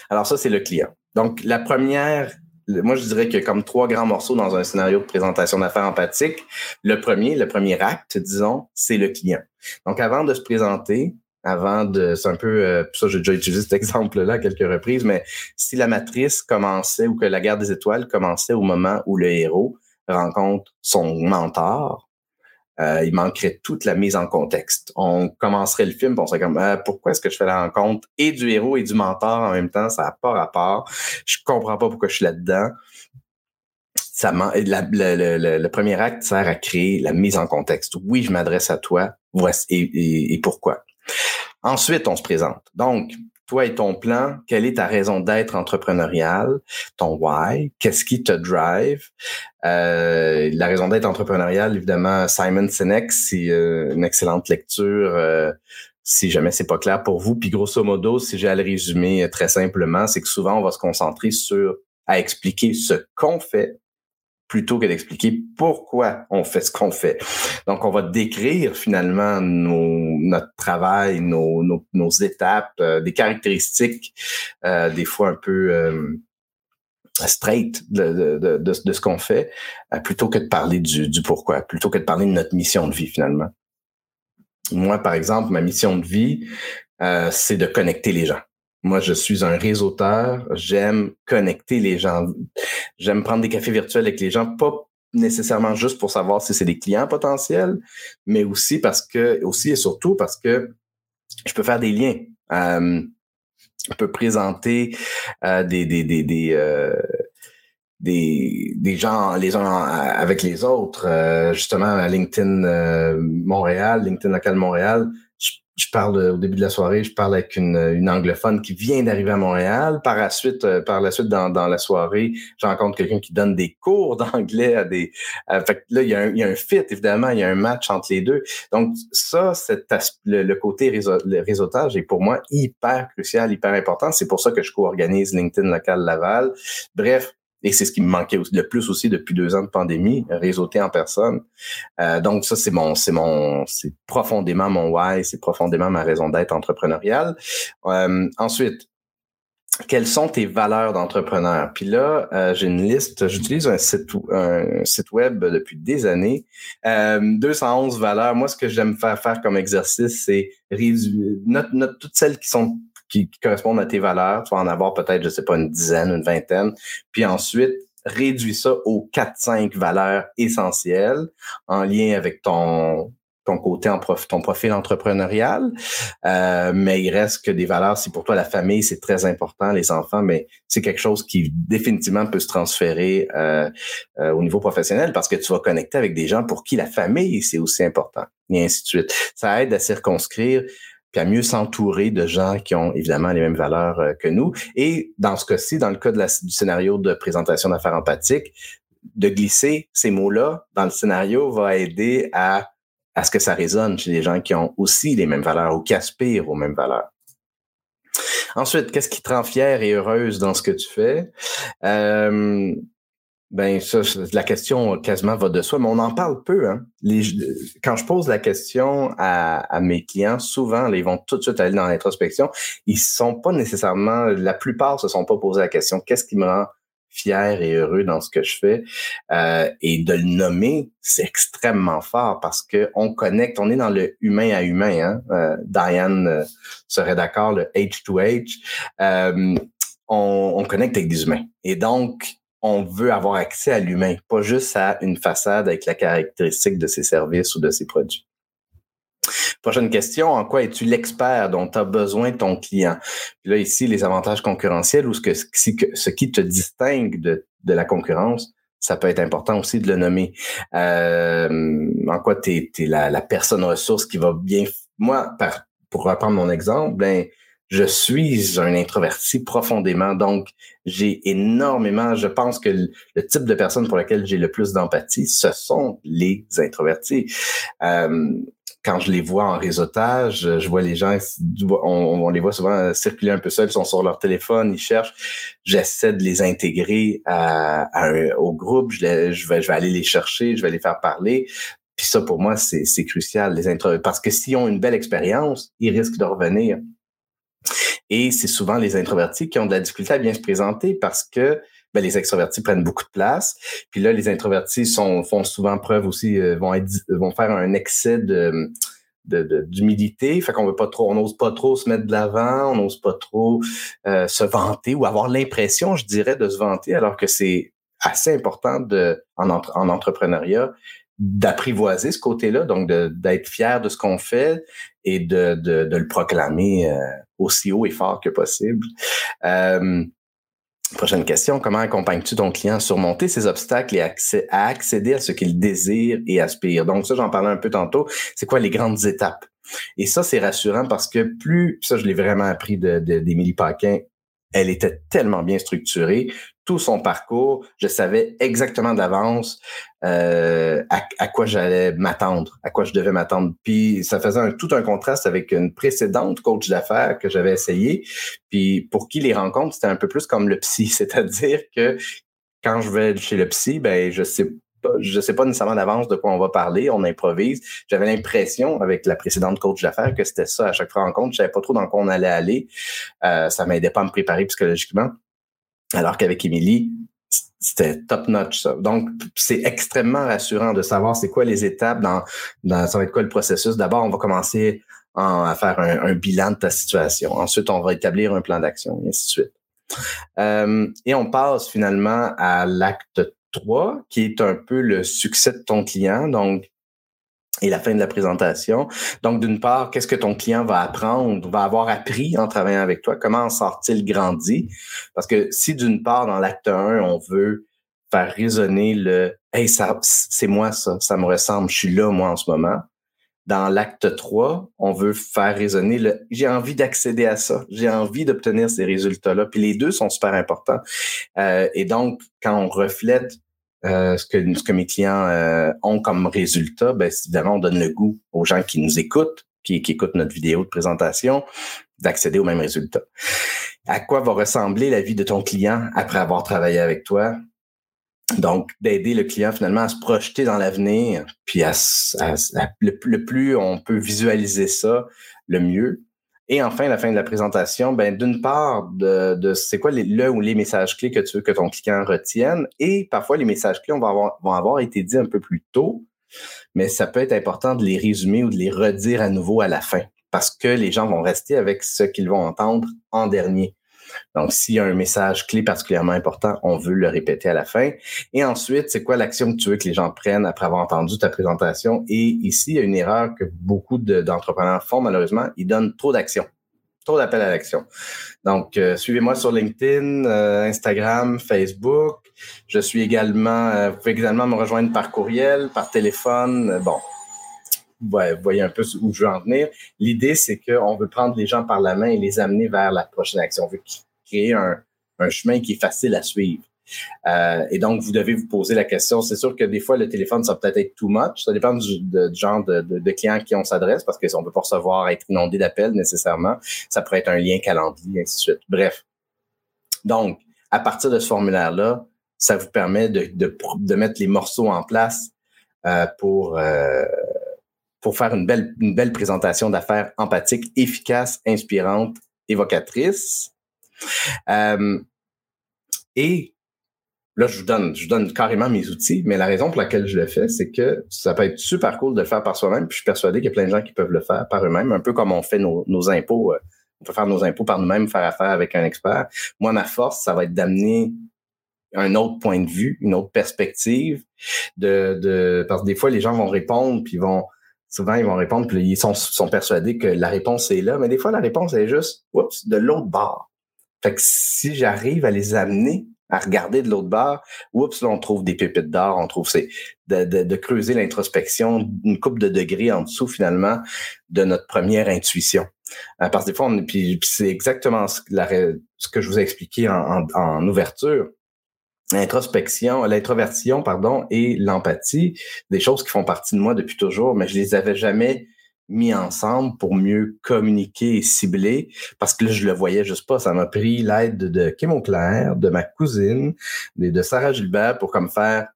Alors ça, c'est le client. Donc, la première, moi, je dirais a comme trois grands morceaux dans un scénario de présentation d'affaires empathique. Le premier, le premier acte, disons, c'est le client. Donc, avant de se présenter, avant de. C'est un peu. Euh, ça, j'ai déjà utilisé cet exemple-là à quelques reprises, mais si la matrice commençait ou que la guerre des étoiles commençait au moment où le héros rencontre son mentor, euh, il manquerait toute la mise en contexte. On commencerait le film, on serait comme ah, pourquoi est-ce que je fais la rencontre et du héros et du mentor en même temps, ça n'a pas rapport. Je comprends pas pourquoi je suis là-dedans. Ça le, premier acte sert à créer la mise en contexte. Oui, je m'adresse à toi, voici et pourquoi? Ensuite, on se présente. Donc, toi et ton plan, quelle est ta raison d'être entrepreneuriale, ton why, qu'est-ce qui te drive? Euh, la raison d'être entrepreneuriale, évidemment, Simon Sinek, c'est euh, une excellente lecture. Euh, si jamais c'est pas clair pour vous, puis grosso modo, si j'ai à le résumer très simplement, c'est que souvent on va se concentrer sur à expliquer ce qu'on fait plutôt que d'expliquer pourquoi on fait ce qu'on fait. Donc, on va décrire finalement notre travail, nos, nos, étapes, euh, des caractéristiques, euh, des fois un peu euh, straight de, de, de, ce qu'on fait, plutôt que de parler du, du pourquoi, plutôt que de parler de notre mission de vie finalement. Moi, par exemple, ma mission de vie, c'est de connecter les gens. Moi, je suis un réseauteur. J'aime connecter les gens. J'aime prendre des cafés virtuels avec les gens, pas nécessairement juste pour savoir si c'est des clients potentiels, mais aussi parce que, aussi et surtout parce que je peux faire des liens. Euh, je peux présenter euh, des, des, des, des, euh, des, des, gens les uns avec les autres. Justement, à LinkedIn Montréal, LinkedIn local Montréal, je parle au début de la soirée, je parle avec une, une anglophone qui vient d'arriver à Montréal. Par la suite, euh, par la suite dans, dans la soirée, je rencontre quelqu'un qui donne des cours d'anglais à des. fait que là, il y, a un, il y a un fit évidemment, il y a un match entre les deux. Donc ça, c'est le, le, côté réseau, le réseautage est pour moi hyper crucial, hyper important. C'est pour ça que je co-organise LinkedIn local Laval. Bref, et c'est ce qui me manquait le plus aussi depuis deux ans de pandémie, réseauter en personne. Euh, donc ça, c'est mon, c'est mon, c'est profondément mon why, c'est profondément ma raison d'être entrepreneuriale. Euh, ensuite, quelles sont tes valeurs d'entrepreneur? Puis là, euh, j'ai une liste. J'utilise un site, un site web depuis des années. 211 valeurs. Moi, ce que j'aime faire faire comme exercice, c'est réduire note, toutes celles qui sont qui, correspondent à tes valeurs. Tu vas en avoir peut-être, je sais pas, une dizaine, une vingtaine. Puis ensuite, réduis ça aux 4-5 valeurs essentielles en lien avec ton ton côté en prof, ton profil entrepreneurial, euh, mais il reste que des valeurs. Si pour toi la famille c'est très important, les enfants, mais c'est quelque chose qui définitivement peut se transférer euh, euh, au niveau professionnel parce que tu vas connecter avec des gens pour qui la famille c'est aussi important et ainsi de suite. Ça aide à circonscrire puis à mieux s'entourer de gens qui ont évidemment les mêmes valeurs euh, que nous. Et dans ce cas-ci, dans le cas du scénario de présentation d'affaires empathiques, de glisser ces mots-là dans le scénario va aider à, à ce que ça résonne chez les gens qui ont aussi les mêmes valeurs ou qui aspirent aux mêmes valeurs. Ensuite, qu'est-ce qui te rend fière et heureuse dans ce que tu fais? Euh, ben, ça, la question quasiment va de soi, mais on en parle peu. Hein. Les, quand je pose la question à, à, mes clients, souvent, ils vont tout de suite aller dans l'introspection. Ils sont pas nécessairement, la plupart se sont pas posé la question qu'est-ce qui me rend fier et heureux dans ce que je fais? Euh, et de le nommer, c'est extrêmement fort parce que on connecte, on est dans le humain à humain. Hein? Euh, Diane euh, serait d'accord, le H2H. Euh, on, on connecte avec des humains. Et donc, on veut avoir accès à l'humain, pas juste à une façade avec la caractéristique de ses services ou de ses produits. Prochaine question, en quoi es-tu l'expert dont as besoin ton client? Puis là, ici, les avantages concurrentiels ou ce, qui te distingue de, la concurrence, ça peut être important aussi de le nommer. Euh, en quoi tu es, la, personne ressource qui va bien... Moi, pour reprendre mon exemple, ben, je suis un introverti profondément, donc j'ai énormément, je pense que le, type de personne pour laquelle j'ai le plus d'empathie, ce sont les introvertis. Euh, quand je les vois en réseautage, je vois les gens, on, les voit souvent circuler un peu seuls, ils sont sur leur téléphone, ils cherchent. J'essaie de les intégrer à, au groupe, je, vais, je vais aller les chercher, je vais les faire parler. Puis ça, pour moi, c'est crucial, les intro parce que s'ils ont une belle expérience, ils risquent de revenir. Et c'est souvent les introvertis qui ont de la difficulté à bien se présenter parce que ben, les extrovertis prennent beaucoup de place. Puis là, les introvertis sont, font souvent preuve aussi, euh, vont, être, vont faire un excès de d'humidité, fait qu'on veut pas trop, on n'ose pas trop se mettre de l'avant, on n'ose pas trop euh, se vanter ou avoir l'impression, je dirais, de se vanter, alors que c'est assez important de en, en entrepreneuriat d'apprivoiser ce côté-là, donc d'être fier de ce qu'on fait et de, de, de le proclamer euh, aussi haut et fort que possible. Euh, prochaine question, comment accompagnes-tu ton client à surmonter ses obstacles et à accéder à ce qu'il désire et aspire? Donc ça, j'en parlais un peu tantôt. C'est quoi les grandes étapes? Et ça, c'est rassurant parce que plus, ça, je l'ai vraiment appris d'Émilie de, Paquin, elle était tellement bien structurée, tout son parcours, je savais exactement d'avance euh, à, quoi j'allais m'attendre, à quoi je devais m'attendre. Puis ça faisait tout un contraste avec une précédente coach d'affaires que j'avais essayé. Puis pour qui les rencontres, c'était un peu plus comme le psy, c'est-à-dire que quand je vais chez le psy, ben je sais je sais pas nécessairement d'avance de quoi on va parler, on improvise. J'avais l'impression avec la précédente coach d'affaires que c'était ça à chaque rencontre. Je savais pas trop dans quoi on allait aller. Euh, ça m'aidait pas à me préparer psychologiquement. Alors qu'avec Émilie, c'était top notch ça. Donc c'est extrêmement rassurant de savoir c'est quoi les étapes dans, ça va être quoi le processus. D'abord, on va commencer à faire un, bilan de ta situation. Ensuite, on va établir un plan d'action et ainsi de suite. Euh, et on passe finalement à l'acte qui est un peu le succès de ton client. Donc, et la fin de la présentation. Donc, d'une part, qu'est-ce que ton client va apprendre, va avoir appris en travaillant avec toi? Comment en sort-il grandi? Parce que si d'une part, dans l'acte 1, on veut faire résonner le Hey, c'est moi ça, ça me ressemble, je suis là, moi, en ce moment. Dans l'acte 3, on veut faire résonner le j'ai envie d'accéder à ça, j'ai envie d'obtenir ces résultats-là. Puis les deux sont super importants. Euh, et donc, quand on reflète euh, ce, que, ce que mes clients euh, ont comme résultat, ben, évidemment, on donne le goût aux gens qui nous écoutent, qui, écoutent notre vidéo de présentation, d'accéder au même résultat. À quoi va ressembler la vie de ton client après avoir travaillé avec toi? Donc, d'aider le client finalement à se projeter dans l'avenir, puis à, le, plus on peut visualiser ça, le mieux. Et enfin, la fin de la présentation, ben, d'une part, de, de c'est quoi le ou les messages clés que tu veux que ton client retienne. Et parfois, les messages clés vont avoir, vont avoir été dits un peu plus tôt, mais ça peut être important de les résumer ou de les redire à nouveau à la fin parce que les gens vont rester avec ce qu'ils vont entendre en dernier. Donc, s'il y a un message clé particulièrement important, on veut le répéter à la fin. Et ensuite, c'est quoi l'action que tu veux que les gens prennent après avoir entendu ta présentation? Et ici, il y a une erreur que beaucoup d'entrepreneurs font malheureusement. Ils donnent trop d'actions trop d'appels à l'action. Donc, euh, suivez-moi sur LinkedIn, euh, Instagram, Facebook. Je suis également, euh, vous pouvez également me rejoindre par courriel, par téléphone. Bon, vous voyez un peu où je veux en venir. L'idée, c'est qu'on veut prendre les gens par la main et les amener vers la prochaine action. Créer un, un chemin qui est facile à suivre. Euh, et donc, vous devez vous poser la question. C'est sûr que des fois, le téléphone, ça peut être too much. Ça dépend du, genre de, de, client qui on s'adresse parce qu'on ne peut pas recevoir, être inondé d'appels nécessairement. Ça pourrait être un lien calendrier, ainsi de suite. Bref. Donc, à partir de ce formulaire-là, ça vous permet de, de, de, mettre les morceaux en place euh, pour, euh, pour faire une belle, une belle présentation d'affaires empathique, efficace, inspirante, évocatrice. Euh, et là, je vous donne, je donne carrément mes outils, mais la raison pour laquelle je le fais, c'est que ça peut être super cool de le faire par soi-même. Puis je suis persuadé qu'il y a plein de gens qui peuvent le faire par eux-mêmes, un peu comme on fait nos, impôts. Euh, on peut faire nos impôts par nous-mêmes, faire affaire avec un expert. Moi, ma force, ça va être d'amener un autre point de vue, une autre perspective. Parce que des fois, les gens vont répondre, puis vont souvent, ils vont répondre, puis ils sont, sont persuadés que la réponse est là, mais des fois, la réponse est juste, oups, de l'autre bord. Fait que si j'arrive à les amener à regarder de l'autre bord, oups, là, on trouve des pépites d'or, on trouve c'est de, de, de, creuser l'introspection, une coupe de degrés en dessous, finalement, de notre première intuition. Euh, parce que des fois, on, puis, c'est exactement ce, la, ce, que je vous ai expliqué en, en, en ouverture l'introspection, l'introversion, pardon, et l'empathie, des choses qui font partie de moi depuis toujours, mais je les avais jamais mis ensemble pour mieux communiquer et cibler parce que là, je le voyais juste pas. Ça m'a pris l'aide de, Kim Auclair, de ma cousine, de, de Sarah Gilbert pour comme faire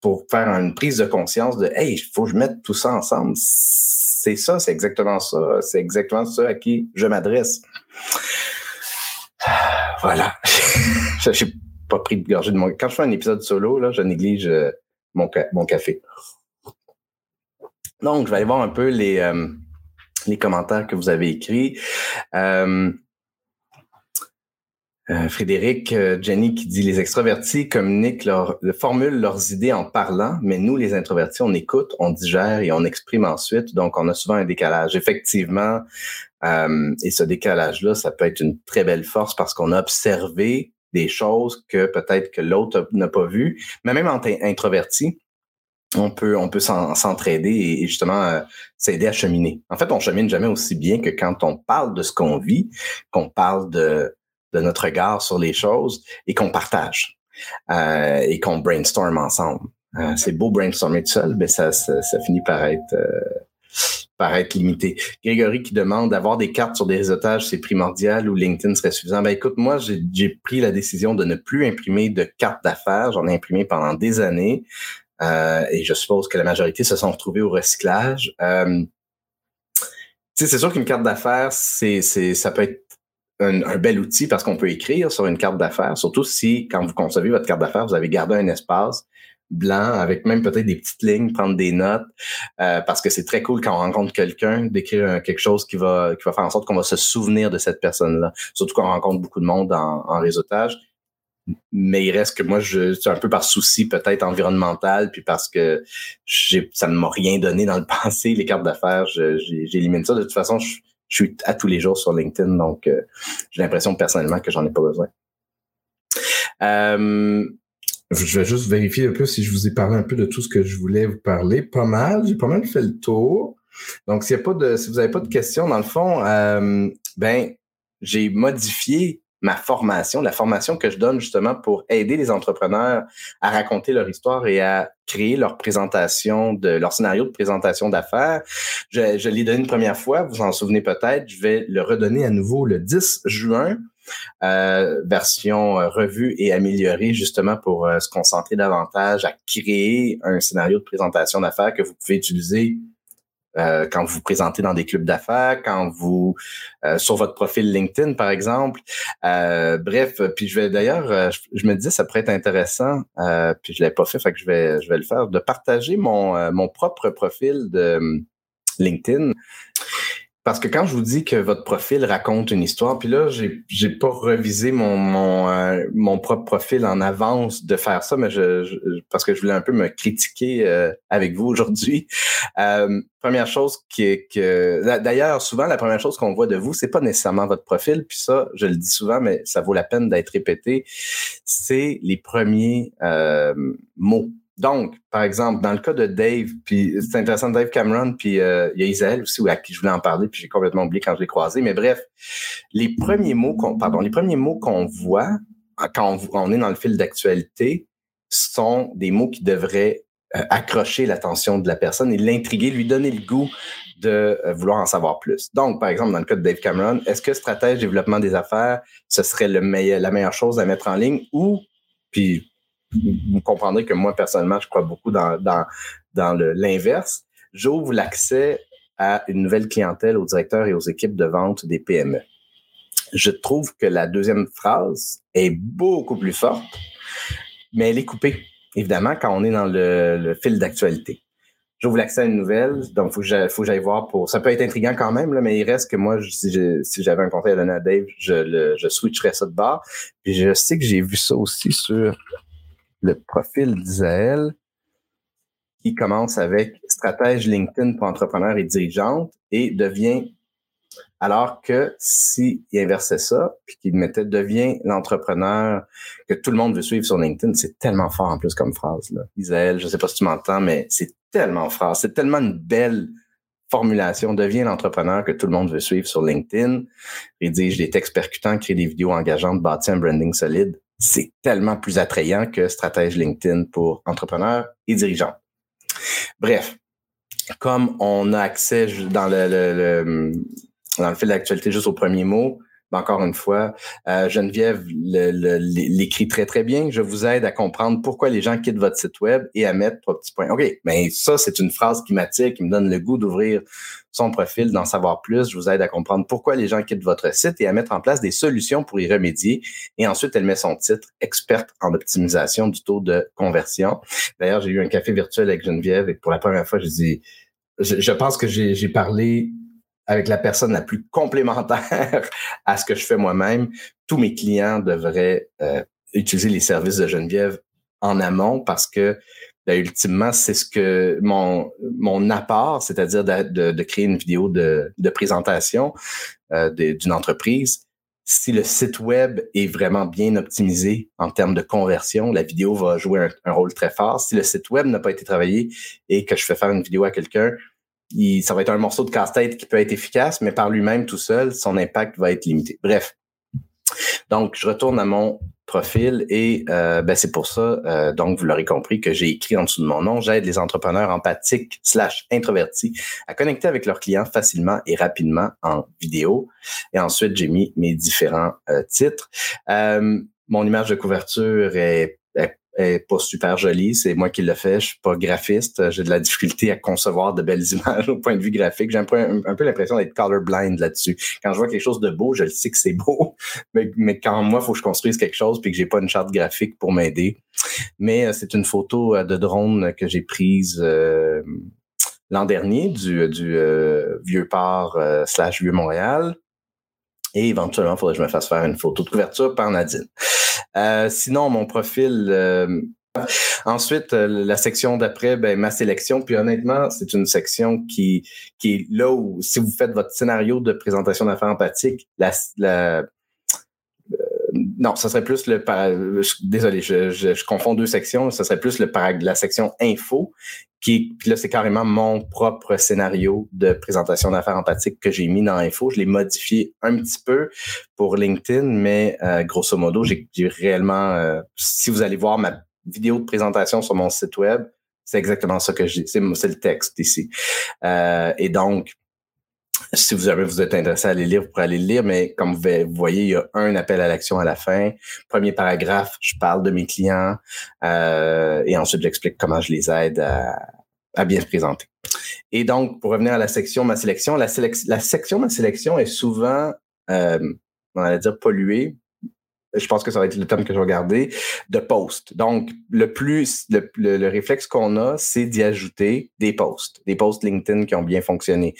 pour faire une prise de conscience de Hey, il faut que je mette tout ça ensemble. C'est ça, c'est exactement ça. C'est exactement ça à qui je m'adresse. Voilà. pas pris de gorgée de mon. Quand je fais un épisode solo, là, je néglige euh, mon, mon café. Donc, je vais aller voir un peu les, euh, les commentaires que vous avez écrits. Euh, Frédéric, Jenny qui dit les extrovertis communiquent leur, formulent leurs idées en parlant, mais nous, les introvertis, on écoute, on digère et on exprime ensuite. Donc, on a souvent un décalage. Effectivement, et ce décalage-là, ça peut être une très belle force parce qu'on a observé des choses que peut-être que l'autre n'a pas vues. Mais même en introverti, on peut, s'entraider et justement euh, s'aider à cheminer. En fait, on chemine jamais aussi bien que quand on parle de ce qu'on vit, qu'on parle de, notre regard sur les choses et qu'on partage euh, et qu'on brainstorm ensemble. Euh, c'est beau brainstormer tout seul, mais ça, finit par être par être limité. Grégory qui demande d'avoir des cartes sur des réseautages, c'est primordial ou LinkedIn serait suffisant? Ben écoute, moi, j'ai pris la décision de ne plus imprimer de cartes d'affaires. J'en ai imprimé pendant des années. Euh, et je suppose que la majorité se sont retrouvés au recyclage. Euh, c'est sûr qu'une carte d'affaires, c'est, ça peut être un, bel outil parce qu'on peut écrire sur une carte d'affaires, surtout si, quand vous concevez votre carte d'affaires, vous avez gardé un espace blanc avec même peut-être des petites lignes, prendre des notes, euh, parce que c'est très cool quand on rencontre quelqu'un d'écrire quelque chose qui va, qui va faire en sorte qu'on va se souvenir de cette personne-là. Surtout quand on rencontre beaucoup de monde en, en réseautage. Mais il reste que moi, je suis un peu par souci peut-être environnemental, puis parce que ça ne m'a rien donné dans le passé, les cartes d'affaires, j'élimine ça. De toute façon, je, suis à tous les jours sur LinkedIn, donc euh, j'ai l'impression personnellement que j'en ai pas besoin. Euh, je vais juste vérifier un peu si je vous ai parlé un peu de tout ce que je voulais vous parler. Pas mal, j'ai pas mal fait le tour. Donc, s'il y a pas de, si vous n'avez pas de questions, dans le fond, euh, ben, j'ai modifié ma formation, la formation que je donne justement pour aider les entrepreneurs à raconter leur histoire et à créer leur présentation de leur scénario de présentation d'affaires. Je, l'ai donné une première fois, vous en souvenez peut-être. Je vais le redonner à nouveau le 10 juin. Euh, version euh, revue et améliorée justement pour euh, se concentrer davantage à créer un scénario de présentation d'affaires que vous pouvez utiliser euh, quand vous vous présentez dans des clubs d'affaires, quand vous euh, sur votre profil LinkedIn par exemple. Euh, bref, puis je vais d'ailleurs, je, me disais ça pourrait être intéressant, puis je l'ai pas fait, fait que je vais je vais le faire, de partager mon mon propre profil de LinkedIn parce que quand je vous dis que votre profil raconte une histoire, puis là, j'ai j'ai pas revisé mon mon, euh, mon propre profil en avance de faire ça, mais je, parce que je voulais un peu me critiquer euh, avec vous aujourd'hui. Euh, première chose qui est que d'ailleurs souvent la première chose qu'on voit de vous, c'est pas nécessairement votre profil, puis ça, je le dis souvent, mais ça vaut la peine d'être répété. C'est les premiers mots donc, par exemple, dans le cas de Dave, puis c'est intéressant, Dave Cameron, puis euh, il y a Isaël aussi à qui je voulais en parler, puis j'ai complètement oublié quand je l'ai croisé. Mais bref, les premiers mots qu'on, pardon, les premiers mots qu'on voit quand on, est dans le fil d'actualité sont des mots qui devraient euh, accrocher l'attention de la personne et l'intriguer, lui donner le goût de euh, vouloir en savoir plus. Donc, par exemple, dans le cas de Dave Cameron, est-ce que stratège développement des affaires, ce serait le la meilleure chose à mettre en ligne ou, puis vous comprendrez que moi, personnellement, je crois beaucoup dans, l'inverse. J'ouvre l'accès à une nouvelle clientèle aux directeurs et aux équipes de vente des PME. Je trouve que la deuxième phrase est beaucoup plus forte, mais elle est coupée, évidemment, quand on est dans le, fil d'actualité. J'ouvre l'accès à une nouvelle, donc faut que faut que j'aille voir pour. Ça peut être intriguant quand même, mais il reste que moi, si, j'avais un conseil à donner à Dave, je, switcherais ça de bord. Puis je sais que j'ai vu ça aussi sur le profil d'Isaël qui commence avec stratège LinkedIn pour entrepreneurs et dirigeantes et devient alors que s'il inversait ça, puis qu'il mettait devient l'entrepreneur que tout le monde veut suivre sur LinkedIn, c'est tellement fort en plus comme phrase. Là. Isaël, je sais pas si tu m'entends, mais c'est tellement fort. C'est tellement une belle formulation. Devient l'entrepreneur que tout le monde veut suivre sur LinkedIn. Rédige des textes percutants, crée des vidéos engageantes, bâtit un branding solide c'est tellement plus attrayant que stratège LinkedIn pour entrepreneurs et dirigeants. Bref, comme on a accès dans le, le, dans le fil d'actualité juste au premier mot, encore une fois, euh, Geneviève l'écrit très, très bien. Je vous aide à comprendre pourquoi les gens quittent votre site web et à mettre trois petits points. OK, mais ça, c'est une phrase qui m'attire, qui me donne le goût d'ouvrir son profil, d'en savoir plus. Je vous aide à comprendre pourquoi les gens quittent votre site et à mettre en place des solutions pour y remédier. Et ensuite, elle met son titre, experte en optimisation du taux de conversion. D'ailleurs, j'ai eu un café virtuel avec Geneviève et pour la première fois, je dis, je pense que j'ai parlé avec la personne la plus complémentaire à ce que je fais moi-même. Tous mes clients devraient euh, utiliser les services de Geneviève en amont parce que ben, ultimement, c'est ce que mon, mon apport, c'est-à-dire de, de, créer une vidéo de, de présentation euh, d'une entreprise. Si le site web est vraiment bien optimisé en termes de conversion, la vidéo va jouer un, un rôle très fort. Si le site web n'a pas été travaillé et que je fais faire une vidéo à quelqu'un, ça va être un morceau de casse-tête qui peut être efficace, mais par lui-même tout seul, son impact va être limité. Bref. Donc, je retourne à mon profil et euh, ben, c'est pour ça, euh, donc vous l'aurez compris, que j'ai écrit en dessous de mon nom, j'aide les entrepreneurs empathiques slash introvertis à connecter avec leurs clients facilement et rapidement en vidéo. Et ensuite, j'ai mis mes différents euh, titres. mon image de couverture est est pas super jolie. C'est moi qui le fais. Je suis pas graphiste. J'ai de la difficulté à concevoir de belles images au point de vue graphique. J'ai un peu, l'impression d'être colorblind là-dessus. Quand je vois quelque chose de beau, je le sais que c'est beau. Mais, quand moi, il faut que je construise quelque chose puis que j'ai pas une charte graphique pour m'aider. Mais euh, c'est une photo euh, de drone que j'ai prise euh, l'an dernier du, du vieux port slash vieux Montréal. Et éventuellement, il faudrait que je me fasse faire une photo de couverture par Nadine. Euh, sinon, mon profil. Euh, ensuite, euh, la section d'après, ben, ma sélection. Puis honnêtement, c'est une section qui, qui est là où, si vous faites votre scénario de présentation d'affaires empathiques, la, la non, ça serait plus le désolé, je, je, confonds deux sections. Ça serait plus le la section info, qui puis là c'est carrément mon propre scénario de présentation d'affaires empathiques que j'ai mis dans info. Je l'ai modifié un petit peu pour LinkedIn, mais euh, grosso modo, j'ai réellement. Euh, si vous allez voir ma vidéo de présentation sur mon site web, c'est exactement ça que j'ai. C'est le texte ici. Euh, et donc si vous avez vous êtes intéressé à les lire, vous pourrez aller le lire, mais comme vous voyez, il y a un appel à l'action à la fin. Premier paragraphe, je parle de mes clients euh, et ensuite j'explique comment je les aide à, bien se présenter. Et donc, pour revenir à la section ma sélection, la, la section ma sélection est souvent, euh, on va dire polluée je pense que ça va être le terme que je vais garder, de posts. Donc, le plus, le, réflexe qu'on a, c'est d'y ajouter des posts, des posts LinkedIn qui ont bien fonctionné.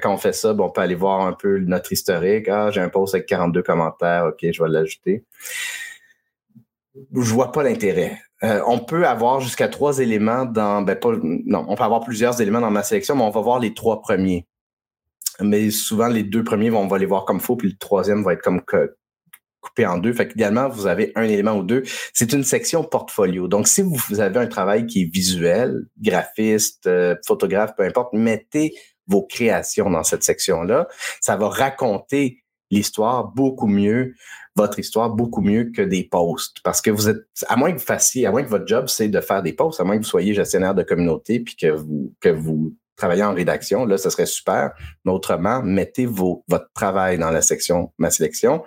quand on fait ça, on peut aller voir un peu notre historique. Ah, j'ai un post avec 42 commentaires, OK, je vais l'ajouter. Je vois pas l'intérêt. Euh, on peut avoir jusqu'à trois éléments dans, ben pas, non, on peut avoir plusieurs éléments dans ma sélection, mais on va voir les trois premiers mais souvent les deux premiers, on va les voir comme faux, puis le troisième va être comme coupé en deux. Fait qu'idéalement, vous avez un élément ou deux. C'est une section portfolio. Donc, si vous avez un travail qui est visuel, graphiste, euh, photographe, peu importe, mettez vos créations dans cette section-là. Ça va raconter l'histoire beaucoup mieux, votre histoire beaucoup mieux que des posts. Parce que vous êtes, à moins que vous fassiez, à moins que votre job, c'est de faire des posts, à moins que vous soyez gestionnaire de communauté puis que vous, que vous travailler en rédaction, là, ce serait super. Mais autrement, mettez vos, votre travail dans la section Ma sélection.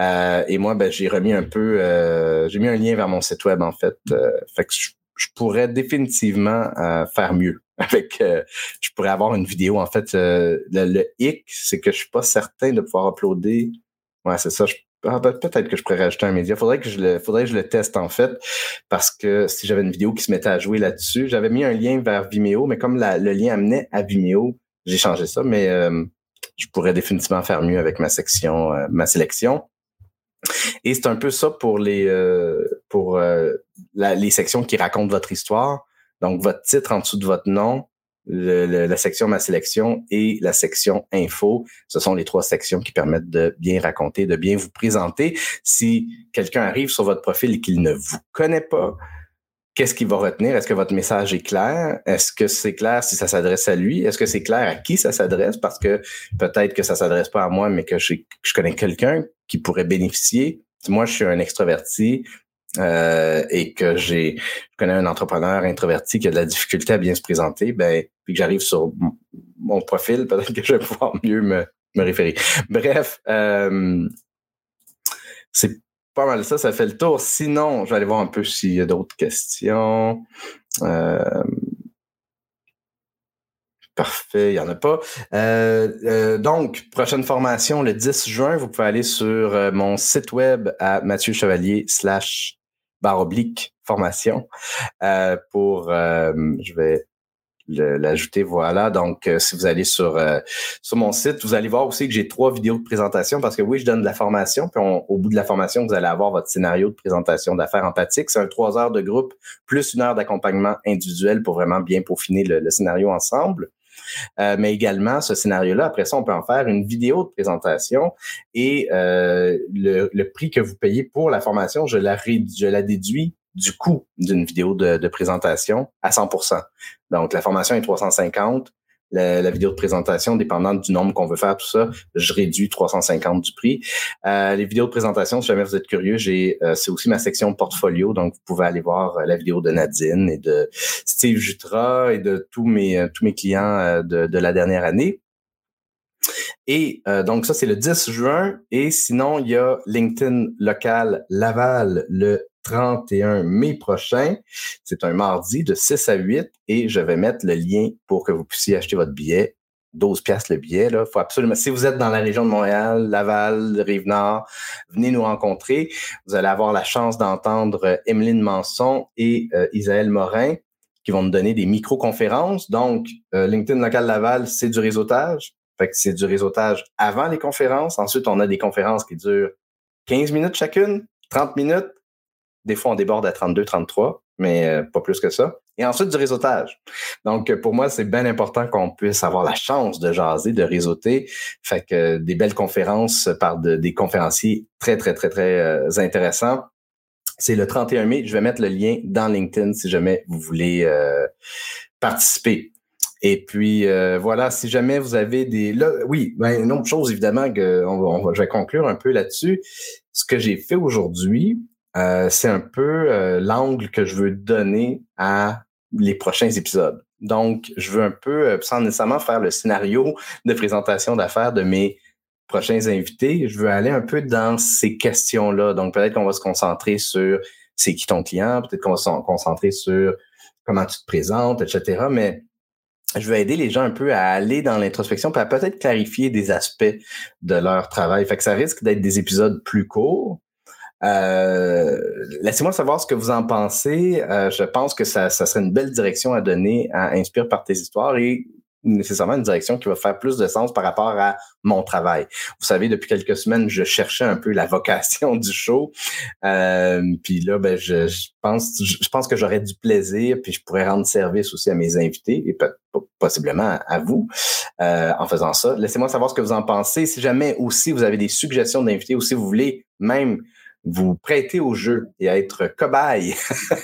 Euh, et moi, ben, j'ai remis un peu, euh, j'ai mis un lien vers mon site web, en fait. Euh, fait que je, pourrais définitivement faire mieux. Avec, je pourrais avoir une vidéo. En fait, le, le hic, c'est que je suis pas certain de pouvoir uploader. Ouais, c'est ça. Ah, ben, peut-être que je pourrais rajouter un média. Faudrait que je le, faudrait que je le teste en fait, parce que si j'avais une vidéo qui se mettait à jouer là-dessus, j'avais mis un lien vers Vimeo, mais comme le lien amenait à Vimeo, j'ai changé ça. Mais euh, je pourrais définitivement faire mieux avec ma section, euh, ma sélection. Et c'est un peu ça pour les euh, pour les sections qui racontent votre histoire. Donc votre titre en dessous de votre nom, la section Ma sélection et la section Info. Ce sont les trois sections qui permettent de bien raconter, de bien vous présenter. Si quelqu'un arrive sur votre profil et qu'il ne vous connaît pas, qu'est-ce qu'il va retenir? Est-ce que votre message est clair? Est-ce que c'est clair si ça s'adresse à lui? Est-ce que c'est clair à qui ça s'adresse? Parce que peut-être que ça s'adresse pas à moi, mais que je, je connais quelqu'un qui pourrait bénéficier. Moi, je suis un extraverti. Euh, et que j'ai je connais un entrepreneur introverti qui a de la difficulté à bien se présenter, ben puis que j'arrive sur mon profil, peut-être que je vais pouvoir mieux me, me référer. Bref, euh, c'est pas mal ça, ça fait le tour. Sinon, je vais aller voir un peu s'il y a d'autres questions. Euh, Parfait, il n'y en a pas. Donc, prochaine formation le 10 juin, vous pouvez aller sur mon site web à Mathieu Chevalier slash barre oblique formation euh, pour euh, je vais l'ajouter voilà. Donc euh, si vous allez sur sur mon site vous allez voir aussi que j'ai trois vidéos de présentation parce que oui je donne de la formation puis au bout de la formation vous allez avoir votre scénario de présentation d'affaires empathiques c'est un trois heures de groupe plus une heure d'accompagnement individuel pour vraiment bien peaufiner le, le scénario ensemble euh, mais également, ce scénario-là, après ça, on peut en faire une vidéo de présentation et euh, le, prix que vous payez pour la formation, je la, je la déduis du coût d'une vidéo de, présentation à 100% Donc, la formation est 350 la, vidéo de présentation, dépendant du nombre qu'on veut faire, tout ça, je réduis 350 du prix. Euh, les vidéos de présentation, si jamais vous êtes curieux, j'ai euh, c'est aussi ma section portfolio, donc vous pouvez aller voir la vidéo de Nadine et de Steve Jutra et de tous mes tous mes clients de, de la dernière année. Et donc ça, c'est le 10 juin. Et sinon, il y a LinkedIn local Laval le 31 mai prochain. C'est un mardi de 6 à 8 et je vais mettre le lien pour que vous puissiez acheter votre billet. 12 piastres le billet. Là. Faut absolument. Si vous êtes dans la région de Montréal, Laval, Rive-Nord, venez nous rencontrer. Vous allez avoir la chance d'entendre Emeline Manson et euh, Isaël Morin qui vont nous donner des micro-conférences. Donc, euh, LinkedIn Local Laval, c'est du réseautage. Fait que c'est du réseautage avant les conférences. Ensuite, on a des conférences qui durent 15 minutes chacune, 30 minutes. Des fois, on déborde à 32, 33, mais euh, pas plus que ça. Et ensuite, du réseautage. Donc, pour moi, c'est bien important qu'on puisse avoir la chance de jaser, de réseauter. Fait que des belles conférences par des conférenciers très, très, très, très euh, intéressants. C'est le 31 mai. Je vais mettre le lien dans LinkedIn si jamais vous voulez euh, participer. Et puis voilà, si jamais vous avez des, là, oui, ben, une autre chose évidemment que on je vais conclure un peu là-dessus. Ce que j'ai fait aujourd'hui, euh, c'est un peu euh, l'angle que je veux donner à les prochains épisodes. Donc, je veux un peu, euh, sans nécessairement faire le scénario de présentation d'affaires de mes prochains invités, je veux aller un peu dans ces questions-là. Donc, peut-être qu'on va se concentrer sur c'est qui ton client, peut-être qu'on va se concentrer sur comment tu te présentes, etc. Mais je veux aider les gens un peu à aller dans l'introspection, puis à peut-être clarifier des aspects de leur travail. Fait que ça risque d'être des épisodes plus courts, laissez-moi savoir ce que vous en pensez. Euh, je pense que ça, ça, serait une belle direction à donner à Inspire par tes histoires et nécessairement une direction qui va faire plus de sens par rapport à mon travail. Vous savez, depuis quelques semaines, je cherchais un peu la vocation du show. Euh, puis là, ben, je, pense, je, pense que j'aurais du plaisir, puis je pourrais rendre service aussi à mes invités et possiblement à vous en faisant ça. Laissez-moi savoir ce que vous en pensez. Si jamais aussi vous avez des suggestions d'invités ou si vous voulez même vous prêter au jeu et être cobaye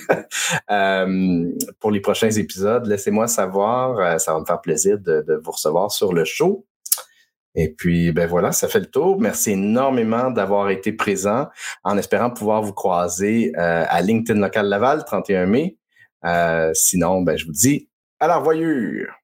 euh, pour les prochains épisodes, laissez-moi savoir. Euh, ça va me faire plaisir de, vous recevoir sur le show. Et puis, ben voilà, ça fait le tour. Merci énormément d'avoir été présent en espérant pouvoir vous croiser euh, à LinkedIn Local Laval, 31 mai. sinon, ben, je vous dis à la revoyure.